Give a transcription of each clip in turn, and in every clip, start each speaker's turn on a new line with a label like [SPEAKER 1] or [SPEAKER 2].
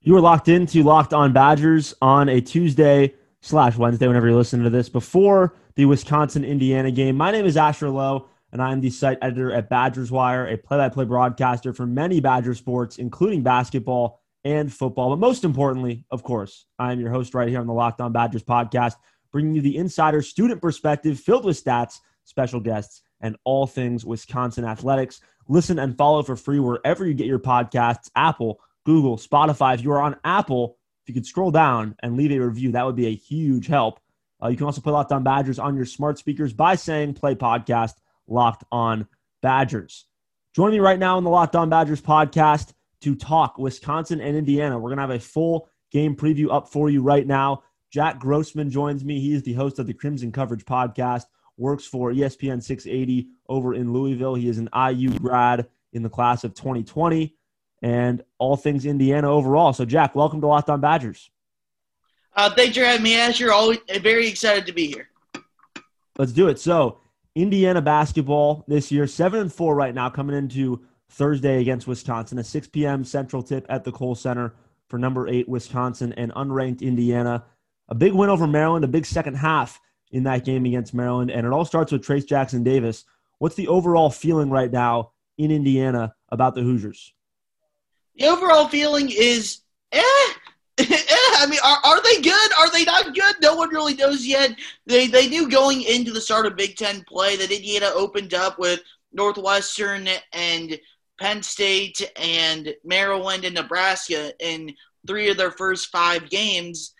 [SPEAKER 1] You are locked into Locked On Badgers on a Tuesday slash Wednesday, whenever you're listening to this, before the Wisconsin Indiana game. My name is Asher Lowe, and I am the site editor at Badgers Wire, a play by play broadcaster for many Badger sports, including basketball and football. But most importantly, of course, I am your host right here on the Locked On Badgers podcast, bringing you the insider student perspective filled with stats, special guests, and all things Wisconsin athletics. Listen and follow for free wherever you get your podcasts Apple, Google, Spotify. If you are on Apple, if you could scroll down and leave a review, that would be a huge help. Uh, you can also play Locked On Badgers on your smart speakers by saying play podcast Locked On Badgers. Joining me right now in the Locked On Badgers podcast to talk Wisconsin and Indiana. We're going to have a full game preview up for you right now. Jack Grossman joins me. He is the host of the Crimson Coverage podcast, works for ESPN 680 over in Louisville. He is an IU grad in the class of 2020 and all things Indiana overall. So, Jack, welcome to Locked On Badgers.
[SPEAKER 2] Uh, thanks for having me, Asher. Always very excited to be here.
[SPEAKER 1] Let's do it. So, Indiana basketball this year, seven and four right now, coming into Thursday against Wisconsin, a 6 p.m. Central tip at the Kohl Center for number eight Wisconsin and unranked Indiana. A big win over Maryland, a big second half in that game against Maryland, and it all starts with Trayce Jackson Davis. What's the overall feeling right now in Indiana about the Hoosiers?
[SPEAKER 2] The overall feeling is, eh. eh I mean, are, are they good? Are they not good? No one really knows yet. They they knew going into the start of Big Ten play that Indiana opened up with Northwestern and Penn State and Maryland and Nebraska in three of their first five games.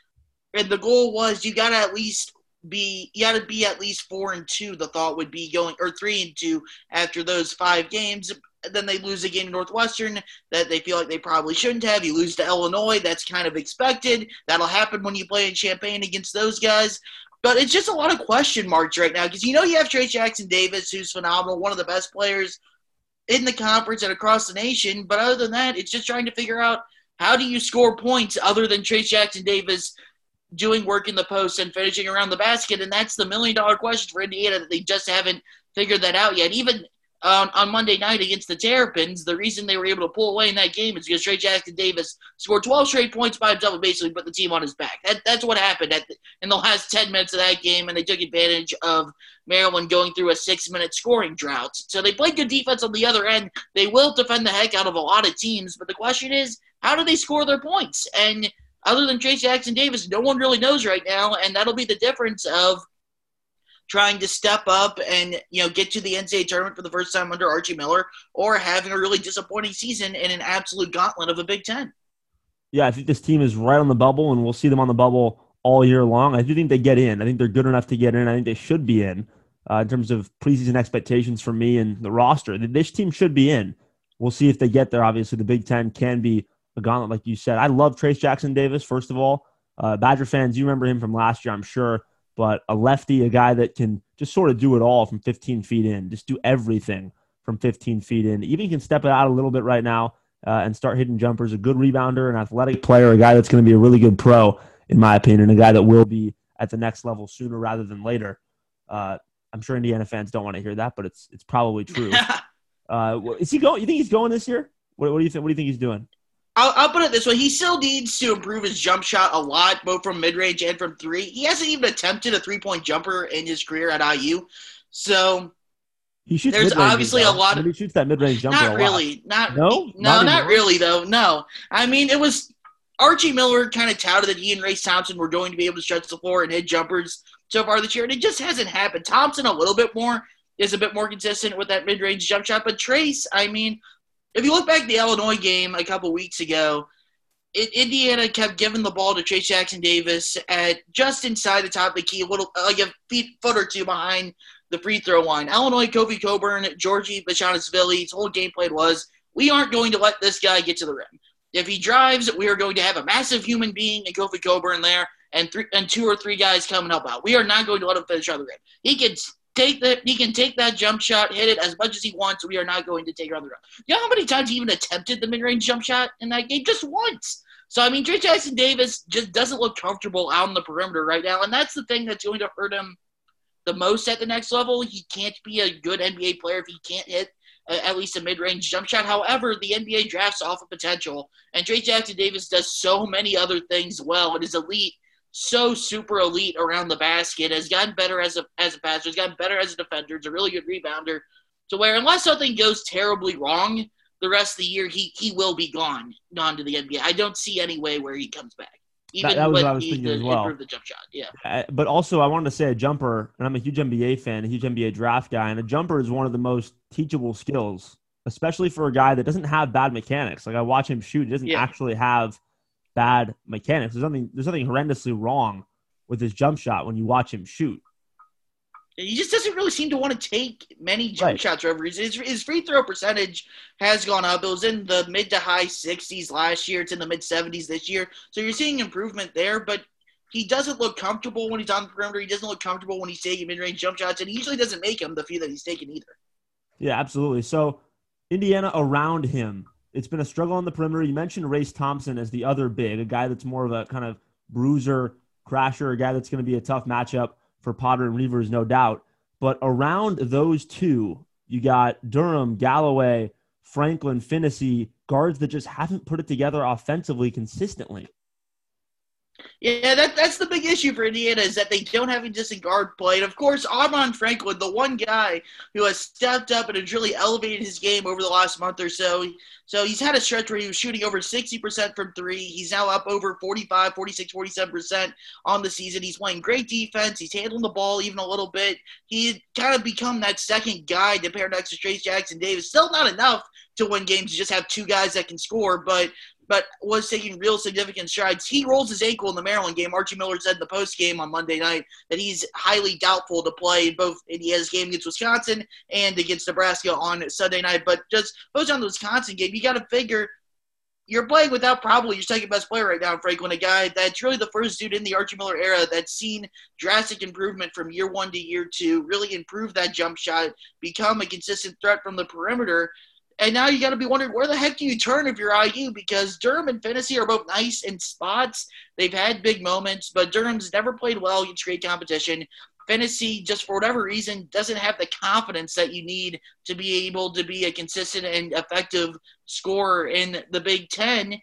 [SPEAKER 2] And the goal was you got to at least be you got to be at least four and two. The thought would be going or three and two after those five games. Then they lose a game to Northwestern that they feel like they probably shouldn't have. You lose to Illinois. That's kind of expected. That'll happen when you play in Champaign against those guys. But it's just a lot of question marks right now because you know you have Trayce Jackson Davis, who's phenomenal, one of the best players in the conference and across the nation. But other than that, it's just trying to figure out how do you score points other than Trayce Jackson Davis doing work in the post and finishing around the basket. And that's the million dollar question for Indiana that they just haven't figured that out yet. Even um, on Monday night against the Terrapins, the reason they were able to pull away in that game is because Trey Jackson Davis scored 12 straight points by himself basically put the team on his back. That, that's what happened the, in the last 10 minutes of that game, and they took advantage of Maryland going through a six minute scoring drought. So they played good defense on the other end. They will defend the heck out of a lot of teams, but the question is, how do they score their points? And other than Trayce Jackson Davis, no one really knows right now, and that'll be the difference of – trying to step up and you know get to the NCAA tournament for the first time under Archie Miller, or having a really disappointing season in an absolute gauntlet of a Big Ten.
[SPEAKER 1] Yeah, I think this team is right on the bubble, and we'll see them on the bubble all year long. I do think they get in. I think they're good enough to get in. I think they should be in uh, in terms of preseason expectations for me and the roster. This team should be in. We'll see if they get there. Obviously, the Big Ten can be a gauntlet, like you said. I love Trayce Jackson Davis. First of all, uh, Badger fans, you remember him from last year, I'm sure but a lefty, a guy that can just sort of do it all from 15 feet in, just do everything from 15 feet in. Even can step it out a little bit right now uh, and start hitting jumpers. A good rebounder, an athletic player, a guy that's going to be a really good pro, in my opinion, a guy that will be at the next level sooner rather than later. Uh, I'm sure Indiana fans don't want to hear that, but it's it's probably true. uh, is he going? You think he's going this year? What, what do you think? What do you think he's doing?
[SPEAKER 2] I'll, I'll, put it this way: he still needs to improve his jump shot a lot, both from mid range and from three. He hasn't even attempted a three point jumper in his career at IU, so
[SPEAKER 1] he shoots
[SPEAKER 2] there's obviously
[SPEAKER 1] a
[SPEAKER 2] lot of.
[SPEAKER 1] He shoots that mid range jumper.
[SPEAKER 2] Not really. Not
[SPEAKER 1] no.
[SPEAKER 2] No, not, not really though. No, I mean it was Archie Miller kind of touted that he and Race Thompson were going to be able to stretch the floor and hit jumpers so far this year, and it just hasn't happened. Thompson a little bit more is a bit more consistent with that mid range jump shot, but Trayce, I mean, if you look back the Illinois game a couple weeks ago it, Indiana kept giving the ball to Trayce Jackson Davis at just inside the top of the key, a little like a feet, foot or two behind the free throw line. Illinois, Kofi Cockburn, Giorgi Bezhanishvili's whole game plan was we aren't going to let this guy get to the rim. If he drives, we are going to have a massive human being and Kofi Cockburn there and three and two or three guys coming up out. We are not going to let him finish on the rim. He can take that he can take that jump shot, hit it as much as he wants. We are not going to take it on the rim. You know how many times he even attempted the mid range jump shot in that game? Just once. So I mean, Trayce Jackson Davis just doesn't look comfortable out on the perimeter right now, and that's the thing that's going to hurt him the most at the next level. He can't be a good NBA player if he can't hit at least a mid-range jump shot. However, the NBA drafts off of potential, and Trayce Jackson Davis does so many other things well and is elite, so super elite around the basket. Has gotten better as a as a passer. Has gotten better as a defender. It's a really good rebounder. To where unless something goes terribly wrong, the rest of the year he he will be gone gone to the NBA. I don't see any way where he comes back. Even
[SPEAKER 1] that, that was
[SPEAKER 2] with
[SPEAKER 1] what I was thinking
[SPEAKER 2] the
[SPEAKER 1] as well.
[SPEAKER 2] improve the jump shot. Yeah.
[SPEAKER 1] Uh, but also, I wanted to say a jumper, and I'm a huge NBA fan, a huge NBA draft guy, and a jumper is one of the most teachable skills, especially for a guy that doesn't have bad mechanics. Like I watch him shoot, he doesn't
[SPEAKER 2] Yeah.
[SPEAKER 1] actually have bad mechanics. There's nothing, there's nothing horrendously wrong with his jump shot when you watch him shoot.
[SPEAKER 2] He just doesn't really seem to want to take many jump
[SPEAKER 1] Right.
[SPEAKER 2] shots reason. His, his free throw percentage has gone up. It was in the mid to high 60s last year. It's in the mid 70s this year. So you're seeing improvement there, but he doesn't look comfortable when he's on the perimeter. He doesn't look comfortable when he's taking mid range jump shots, and he usually doesn't make them the few that he's taking either.
[SPEAKER 1] Yeah, absolutely. So Indiana around him, it's been a struggle on the perimeter. You mentioned Race Thompson as the other big, a guy that's more of a kind of bruiser, crasher, a guy that's going to be a tough matchup for Potter and Reuvers, no doubt. But around those two, you got Durham, Galloway, Franklin, Finney, guards that just haven't put it together offensively consistently.
[SPEAKER 2] Yeah, that that's the big issue for Indiana is that they don't have a decent guard play. And of course, Armaan Franklin, the one guy who has stepped up and has really elevated his game over the last month or so. So he's had a stretch where he was shooting over 60% from three. He's now up over 45, 46, 47% on the season. He's playing great defense. He's handling the ball even a little bit. He kind of become that second guy compared next to Trayce Jackson Davis. Still not enough to win games. You just have two guys that can score, but but was taking real significant strides. He rolls his ankle in the Maryland game. Archie Miller said in the post game on Monday night that he's highly doubtful to play both Indiana's game against Wisconsin and against Nebraska on Sunday night. But just goes on the Wisconsin game, you got to figure you're playing without probably your second best player right now, Franklin, a guy that's really the first dude in the Archie Miller era that's seen drastic improvement from year one to year two, really improve that jump shot, become a consistent threat from the perimeter. And now you got to be wondering where the heck do you turn if you're IU? Because Durham and Finney are both nice in spots. They've had big moments, but Durham's never played well against great competition. Finney, just for whatever reason, doesn't have the confidence that you need to be able to be a consistent and effective scorer in the Big Ten.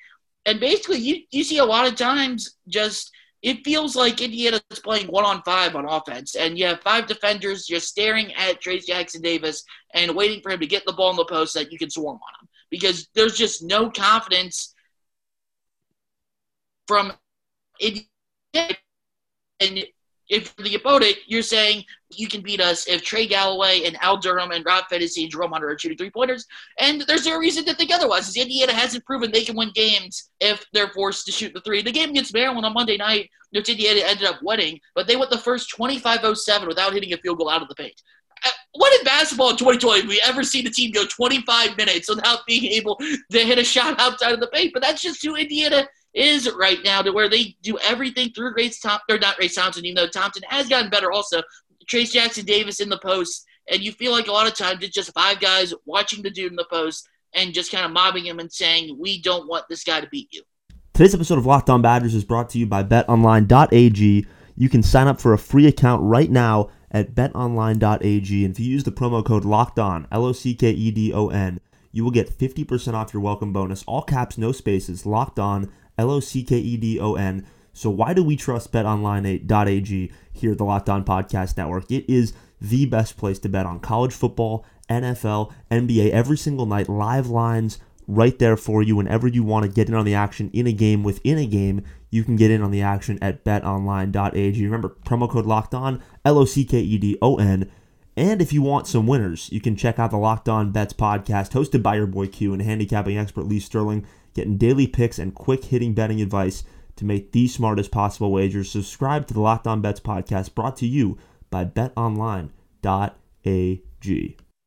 [SPEAKER 2] And basically, you, you see a lot of times just it feels like Indiana's playing one on five on offense, and you have five defenders just staring at Trayce Jackson Davis and waiting for him to get the ball in the post that you can swarm on him because there's just no confidence from Indiana. And if the opponent, you're saying you can beat us if Trey Galloway and Al Durham and Rob Phinisee and Jerome Hunter are shooting three pointers, and there's no reason to think otherwise. Indiana hasn't proven they can win games if they're forced to shoot the three. The game against Maryland on Monday night, which Indiana ended up winning, but they went the first 25-07 without hitting a field goal out of the paint. Uh, what in basketball in 2020 have we ever seen a team go 25 minutes without being able to hit a shot outside of the paint? But that's just who Indiana is right now, to where they do everything through Race Thompson, or not Race Thompson, even though Thompson has gotten better also. Trayce Jackson Davis in the post, and you feel like a lot of times it's just five guys watching the dude in the post and just kind of mobbing him and saying, "We don't want this guy to beat you."
[SPEAKER 1] Today's episode of Locked On Badgers is brought to you by betonline.ag. You can sign up for a free account right now at betonline.ag. And if you use the promo code LOCKEDON, L O C K E D O N, you will get 50% off your welcome bonus. All caps, no spaces, locked on, L O C K E D O N. So why do we trust betonline.ag here at the Locked On Podcast Network? It is the best place to bet on college football, NFL, NBA every single night, live lines right there for you. Whenever you want to get in on the action in a game within a game you can get in on the action at betonline.ag remember promo code locked on l-o-c-k-e-d-o-n and if you want some winners you can check out the locked on bets podcast hosted by your boy q and handicapping expert lee sterling getting daily picks and quick hitting betting advice to make the smartest possible wagers. Subscribe to the locked on bets podcast brought to you by betonline.ag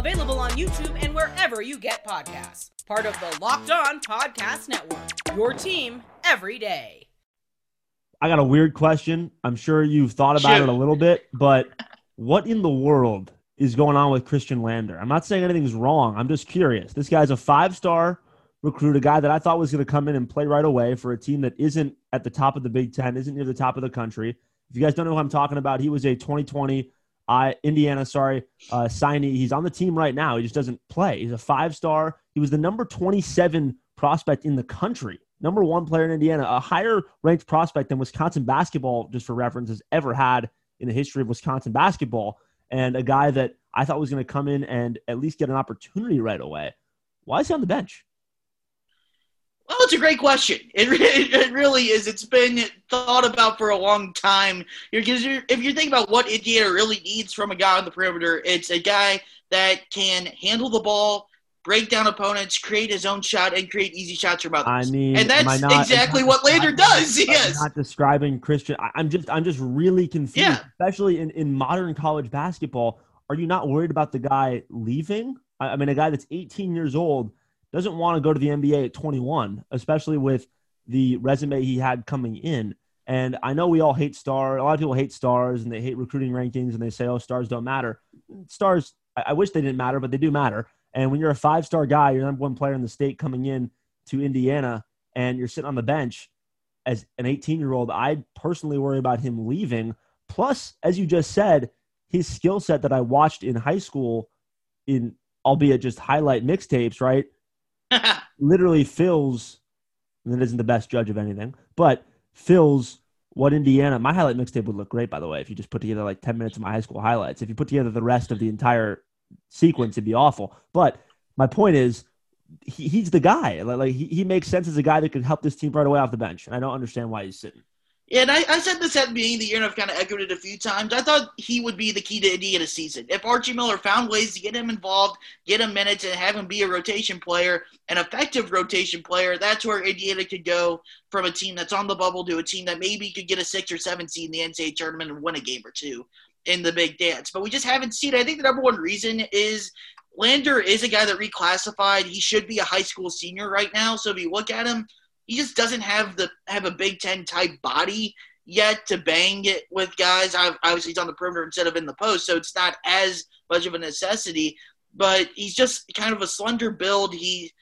[SPEAKER 3] Available on YouTube and wherever you get podcasts. Part of the Locked On Podcast Network. Your team every day.
[SPEAKER 1] I got a weird question. I'm sure you've thought about
[SPEAKER 2] Shoot.
[SPEAKER 1] it a little bit, but what in the world is going on with Khristian Lander? I'm not saying anything's wrong. I'm just curious. This guy's a five star recruit, a guy that I thought was going to come in and play right away for a team that isn't at the top of the Big Ten, isn't near the top of the country. If you guys don't know who I'm talking about, he was a 2020 uh, Indiana, sorry, uh, signee. He's on the team right now. He just doesn't play. He's a five star. He was the number 27 prospect in the country, number one player in Indiana, a higher ranked prospect than Wisconsin basketball, just for reference, has ever had in the history of Wisconsin basketball, and a guy that I thought was going to come in and at least get an opportunity right away. Why is he on the bench?
[SPEAKER 2] Well, it's a great question. It, re- it really is. It's been thought about for a long time. Because you're, if you think about what Indiana really needs from a guy on the perimeter, it's a guy that can handle the ball, break down opponents, create his own shot, and create easy shots from others.
[SPEAKER 1] I mean,
[SPEAKER 2] and that's
[SPEAKER 1] not-
[SPEAKER 2] exactly what Lander does.
[SPEAKER 1] am I
[SPEAKER 2] Yes.
[SPEAKER 1] not describing Khristian. I, I'm just, I'm just really confused,
[SPEAKER 2] Yeah.
[SPEAKER 1] especially in, in modern college basketball. Are you not worried about the guy leaving? I, I mean, a guy that's 18 years old doesn't want to go to the NBA at 21, especially with the resume he had coming in. And I know we all hate star. A lot of people hate stars and they hate recruiting rankings and they say, "Oh, stars don't matter." Stars, I, I wish they didn't matter, but they do matter. And when you're a five star guy, you're number one player in the state coming in to Indiana, and you're sitting on the bench as an 18 year old, I personally worry about him leaving. Plus, as you just said, his skill set that I watched in high school, in albeit just highlight mixtapes, right? literally fills, and that isn't the best judge of anything, but fills what Indiana, my highlight mixtape would look great, by the way, if you just put together like 10 minutes of my high school highlights. If you put together the rest of the entire sequence, it'd be awful. But my point is, he, he's the guy. Like, like he, he makes sense as a guy that could help this team right away off the bench. And I don't understand why he's sitting.
[SPEAKER 2] And I, I said this at the beginning of the year, and I've kind of echoed it a few times. I thought he would be the key to Indiana's season. If Archie Miller found ways to get him involved, get him minutes, and have him be a rotation player, an effective rotation player, that's where Indiana could go from a team that's on the bubble to a team that maybe could get a six or seven seed in the NCAA tournament and win a game or two in the big dance. But we just haven't seen it. I think the number one reason is Lander is a guy that reclassified. He should be a high school senior right now. So if you look at him, he just doesn't have the have a Big Ten type body yet to bang it with guys. I've, obviously, he's on the perimeter instead of in the post, so it's not as much of a necessity. But he's just kind of a slender build. He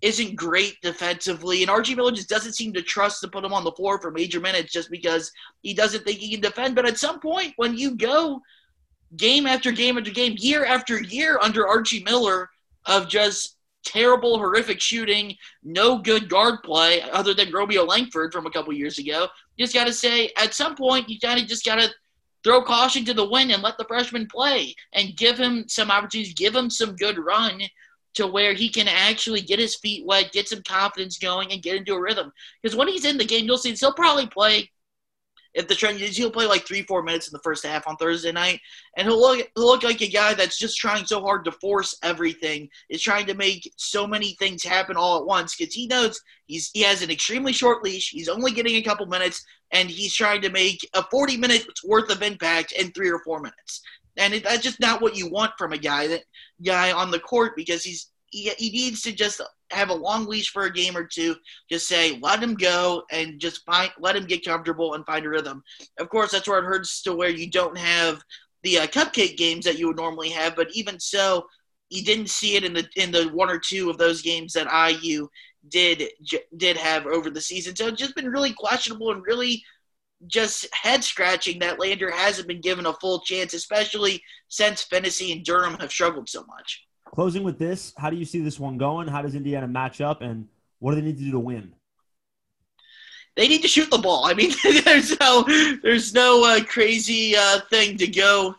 [SPEAKER 2] isn't great defensively, and Archie Miller just doesn't seem to trust to put him on the floor for major minutes just because he doesn't think he can defend. But at some point, when you go game after game after game, year after year under Archie Miller of just terrible, horrific shooting, no good guard play other than Romeo Langford from a couple years ago. You just got to say, at some point, you kind of just got to throw caution to the wind and let the freshman play and give him some opportunities, give him some good run to where he can actually get his feet wet, get some confidence going, and get into a rhythm. Because when he's in the game, you'll see he'll probably play. If the trend is, he'll play like three, four minutes in the first half on Thursday night, and he'll look he'll look like a guy that's just trying so hard to force everything, is trying to make so many things happen all at once because he knows he's he has an extremely short leash. He's only getting a couple minutes, and he's trying to make a 40 minutes worth of impact in three or four minutes. And it, that's just not what you want from a guy that guy on the court because he's he, he needs to just have a long leash for a game or two. Just say let him go and just find let him get comfortable and find a rhythm. Of course, that's where it hurts to where you don't have the uh, cupcake games that you would normally have. But even so, you didn't see it in the in the one or two of those games that IU did j- did have over the season. So it's just been really questionable and really just head scratching that Lander hasn't been given a full chance, especially since Phinisee and Durham have struggled so much.
[SPEAKER 1] Closing with this, how do you see this one going? How does Indiana match up, and what do they need to do to win?
[SPEAKER 2] They need to shoot the ball. I mean, there's no there's no uh, crazy uh, thing to go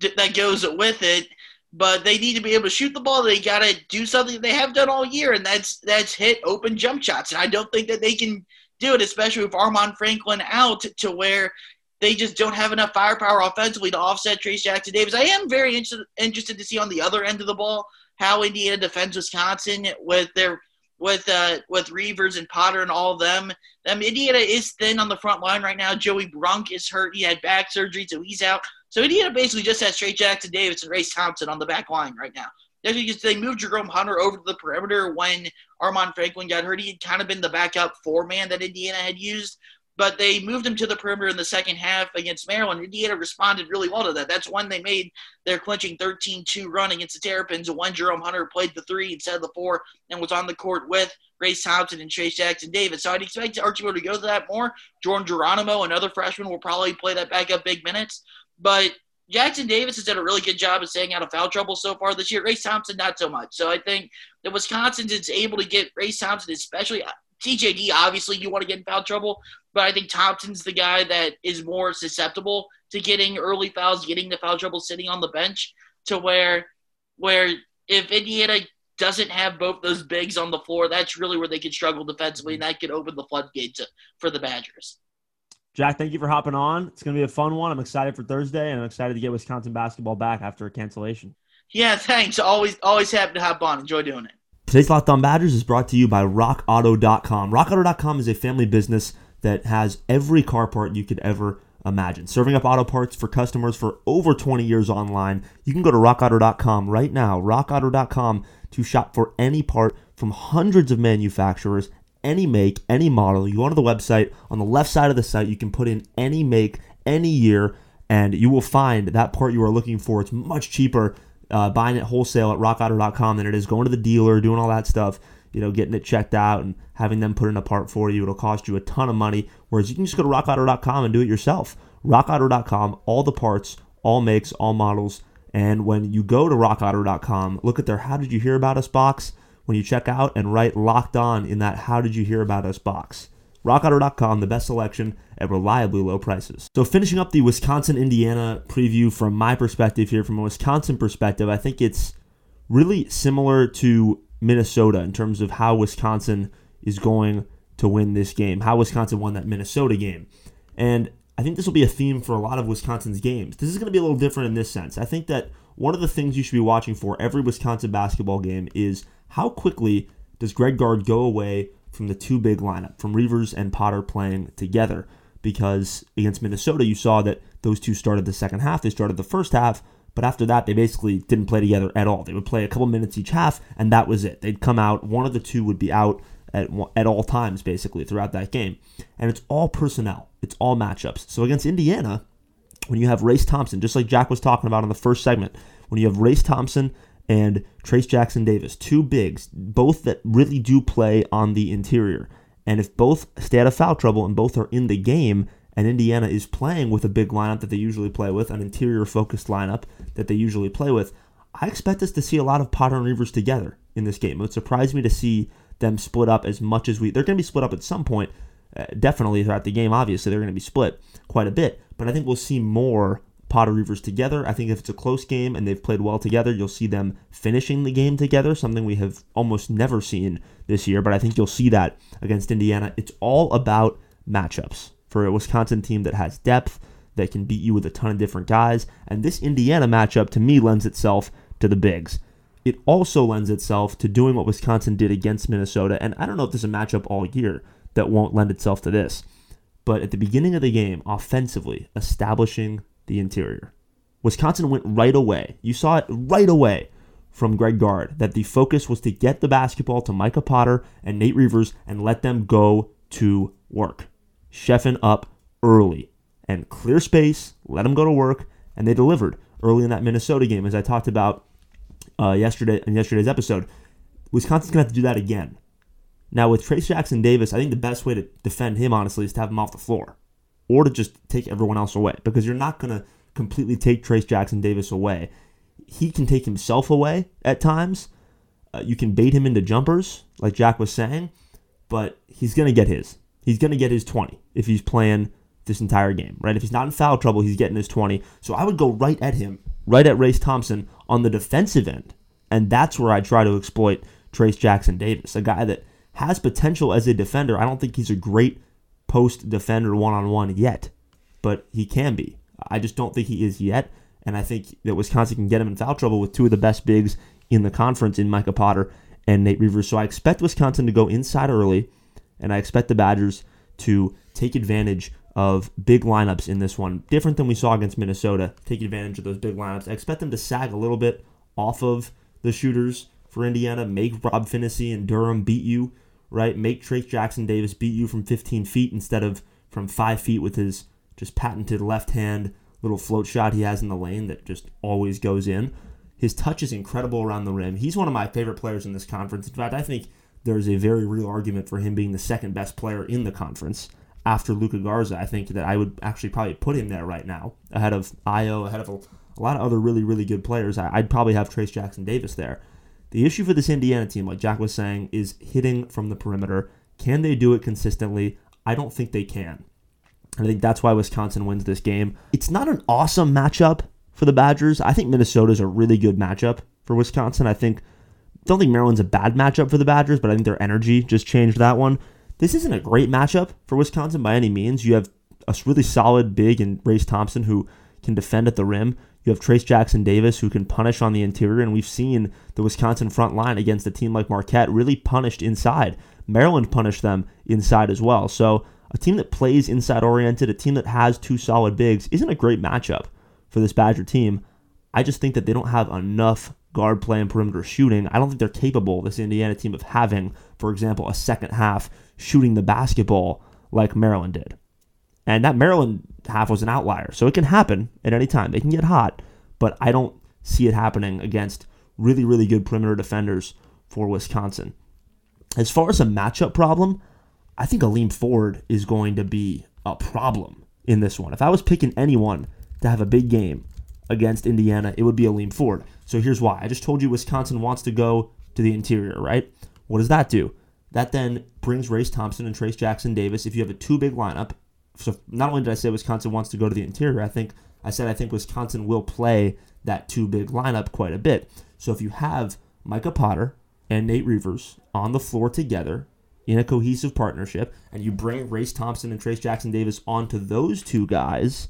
[SPEAKER 2] that goes with it, but they need to be able to shoot the ball. They got to do something they have done all year, and that's that's hit open jump shots. And I don't think that they can do it, especially with Armaan Franklin out, to where they just don't have enough firepower offensively to offset Trayce Jackson Davis. I am very interested interested to see on the other end of the ball how Indiana defends Wisconsin with their with uh, with Reuvers and Potter and all of them. Um, Indiana is thin on the front line right now. Joey Brunk is hurt. He had back surgery, so he's out. So Indiana basically just has Trey Jackson Davis and Race Thompson on the back line right now. They moved Jerome Hunter over to the perimeter when Armaan Franklin got hurt. He had kind of been the backup four man that Indiana had used, but they moved him to the perimeter in the second half against Maryland. Indiana responded really well to that. That's when they made their clinching 13 2 run against the Terrapins, when Jerome Hunter played the three instead of the four and was on the court with Race Thompson and Trayce Jackson Davis. So I'd expect Archibald to go to that more. Jordan Geronimo, another freshman, will probably play that backup big minutes. But Jackson Davis has done a really good job of staying out of foul trouble so far this year. Race Thompson, not so much. So I think that Wisconsin is able to get Race Thompson, especially TJD. Obviously, you want to get in foul trouble, but I think Thompson's the guy that is more susceptible to getting early fouls, getting the foul trouble sitting on the bench. To where, where if Indiana doesn't have both those bigs on the floor, that's really where they could struggle defensively, and that could open the floodgates for the Badgers.
[SPEAKER 1] Jack, thank you for hopping on. It's going to be a fun one. I'm excited for Thursday, and I'm excited to get Wisconsin basketball back after a cancellation.
[SPEAKER 2] Yeah, thanks. Always, always happy to hop on. Enjoy doing it.
[SPEAKER 1] Today's Locked On Badgers is brought to you by RockAuto.com. RockAuto.com is a family business that has every car part you could ever imagine. Serving up auto parts for customers for over 20 years online. You can go to RockAuto.com right now. RockAuto.com to shop for any part from hundreds of manufacturers any make, any model. You go onto the website. On the left side of the site, you can put in any make, any year, and you will find that part you are looking for. It's much cheaper uh, buying it wholesale at rockauto.com than it is going to the dealer, doing all that stuff, you know, getting it checked out and having them put in a part for you. It'll cost you a ton of money. Whereas you can just go to rockauto.com and do it yourself. Rockauto.com, all the parts, all makes, all models. And when you go to rockauto.com, look at their How Did You Hear About Us box when you check out and write locked on in that How Did You Hear About Us box. RockAuto.com, the best selection at reliably low prices. So, finishing up the Wisconsin Indiana preview from my perspective here, from a Wisconsin perspective, I think it's really similar to Minnesota in terms of how Wisconsin is going to win this game, how Wisconsin won that Minnesota game. And I think this will be a theme for a lot of Wisconsin's games. This is going to be a little different in this sense. I think that one of the things you should be watching for every Wisconsin basketball game is how quickly does Greg Gard go away from the two big lineup, from Reuvers and Potter playing together? Because against Minnesota, you saw that those two started the second half. They started the first half, but after that, they basically didn't play together at all. They would play a couple minutes each half, and that was it. They'd come out, one of the two would be out at, at all times, basically, throughout that game. And it's all personnel, it's all matchups. So against Indiana, when you have Race Thompson, just like Jack was talking about in the first segment, when you have Race Thompson and Trayce Jackson Davis, two bigs, both that really do play on the interior. And if both stay out of foul trouble and both are in the game, and Indiana is playing with a big lineup that they usually play with, an interior focused lineup that they usually play with, I expect us to see a lot of Potter and Reuvers together in this game. It would surprise me to see them split up as much as we. They're going to be split up at some point, uh, definitely throughout the game. Obviously, they're going to be split quite a bit, but I think we'll see more Potter Reuvers together. I think if it's a close game and they've played well together, you'll see them finishing the game together, something we have almost never seen this year. But I think you'll see that against Indiana. It's all about matchups for a Wisconsin team that has depth, that can beat you with a ton of different guys. And this Indiana matchup, to me, lends itself to the bigs. It also lends itself to doing what Wisconsin did against Minnesota. And I don't know if there's a matchup all year that won't lend itself to this. But at the beginning of the game, offensively, establishing the interior. Wisconsin went right away. You saw it right away from Greg Gard that the focus was to get the basketball to Micah Potter and Nate Reuvers and let them go to work. Sheffin up early and clear space, let them go to work, and they delivered early in that Minnesota game, as I talked about uh, yesterday in yesterday's episode. Wisconsin's gonna have to do that again. Now with Trayce Jackson Davis, I think the best way to defend him honestly is to have him off the floor or to just take everyone else away because you're not going to completely take Trayce Jackson Davis away. He can take himself away at times. Uh, you can bait him into jumpers, like Jack was saying, but he's going to get his. He's going to get his 20 if he's playing this entire game, right? If he's not in foul trouble, he's getting his 20. So I would go right at him, right at Race Thompson on the defensive end. And that's where I try to exploit Trayce Jackson Davis, a guy that has potential as a defender. I don't think he's a great post defender one on one yet, but he can be. I just don't think he is yet. And I think that Wisconsin can get him in foul trouble with two of the best bigs in the conference in Micah Potter and Nate Reuvers. So I expect Wisconsin to go inside early, and I expect the Badgers to take advantage of big lineups in this one. Different than we saw against Minnesota. Take advantage of those big lineups. I expect them to sag a little bit off of the shooters for Indiana, make Rob Phinisee and Durham beat you, right? Make Trayce Jackson Davis beat you from 15 feet instead of from five feet with his just patented left hand little float shot he has in the lane that just always goes in. His touch is incredible around the rim. He's one of my favorite players in this conference. In fact, I think there's a very real argument for him being the second best player in the conference after Luka Garza. I think that I would actually probably put him there right now, ahead of Ayo, ahead of a, lot of other really, really good players. I, I'd probably have Trayce Jackson Davis there. The issue for this Indiana team, like Jack was saying, is hitting from the perimeter. Can they do it consistently? I don't think they can. I think that's why Wisconsin wins this game. It's not an awesome matchup for the Badgers. I think Minnesota's a really good matchup for Wisconsin. I think don't think Maryland's a bad matchup for the Badgers, but I think their energy just changed that one. This isn't a great matchup for Wisconsin by any means. You have a really solid big and Race Thompson who can defend at the rim. You have Trayce Jackson Davis who can punish on the interior, and we've seen the Wisconsin front line against a team like Marquette really punished inside. Maryland punished them inside as well. So a team that plays inside oriented, a team that has two solid bigs, isn't a great matchup for this Badger team. I just think that they don't have enough guard play and perimeter shooting. I don't think they're capable, this Indiana team, of having, for example, a second half shooting the basketball like Maryland did. And that Maryland half was an outlier. So it can happen at any time. They can get hot, but I don't see it happening against really, really good perimeter defenders for Wisconsin. As far as a matchup problem, I think Aleem Ford is going to be a problem in this one. If I was picking anyone to have a big game against Indiana, it would be Aleem Ford. So here's why. I just told you Wisconsin wants to go to the interior, right? What does that do? That then brings Race Thompson and Trayce Jackson Davis. If you have a two big lineup, so not only did I say Wisconsin wants to go to the interior, I think I said I think Wisconsin will play that two big lineup quite a bit. So if you have Micah Potter and Nate Reuvers on the floor together in a cohesive partnership, and you bring Race Thompson and Trayce Jackson Davis onto those two guys,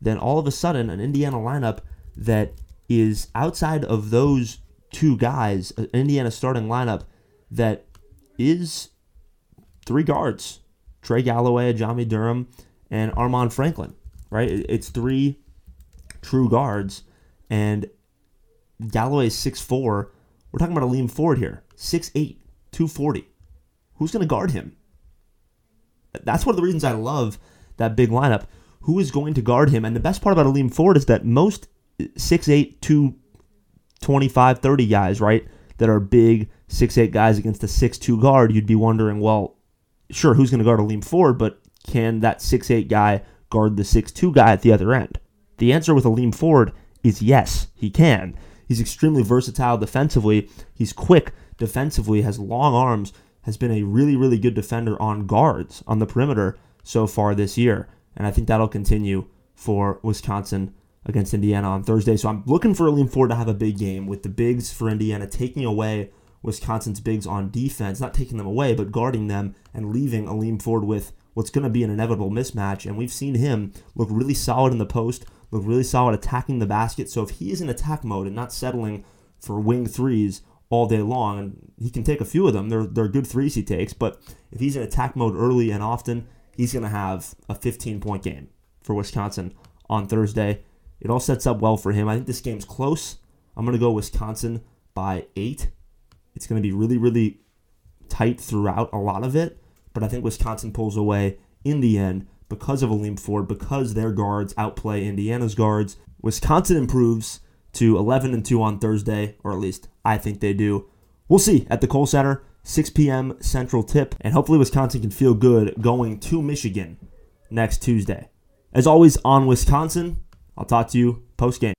[SPEAKER 1] then all of a sudden an Indiana lineup that is outside of those two guys, an Indiana starting lineup that is three guards Trey Galloway, Aljami Durham, and Armaan Franklin, right? It's three true guards, and Galloway is 6'4. We're talking about Aleem Ford here, 6'8, 240. Who's going to guard him? That's one of the reasons I love that big lineup. Who is going to guard him? And the best part about Aleem Ford is that most 6'8, 225, 30 guys, right, that are big, six eight guys against a six two guard, you'd be wondering, well, sure, who's going to guard Aleem Ford, but can that six eight guy guard the six two guy at the other end? The answer with Aleem Ford is yes, he can. He's extremely versatile defensively. He's quick defensively, has long arms, has been a really, really good defender on guards on the perimeter so far this year. And I think that'll continue for Wisconsin against Indiana on Thursday. So I'm looking for a Aleem Ford to have a big game with the bigs for Indiana taking away Wisconsin's bigs on defense, not taking them away, but guarding them and leaving Aleem Ford with what's going to be an inevitable mismatch. And we've seen him look really solid in the post, look really solid attacking the basket. So if he is in attack mode and not settling for wing threes all day long, and he can take a few of them, they're, they're good threes he takes, but if he's in attack mode early and often, he's going to have a 15 point game for Wisconsin on Thursday. It all sets up well for him. I think this game's close. I'm going to go Wisconsin by eight. It's going to be really, really tight throughout a lot of it, but I think Wisconsin pulls away in the end because of Aleem Ford, because their guards outplay Indiana's guards. Wisconsin improves to 11 and 2 on Thursday, or at least I think they do. We'll see at the Kohl Center, 6 p.m. Central Tip, and hopefully Wisconsin can feel good going to Michigan next Tuesday. As always, on Wisconsin, I'll talk to you post game.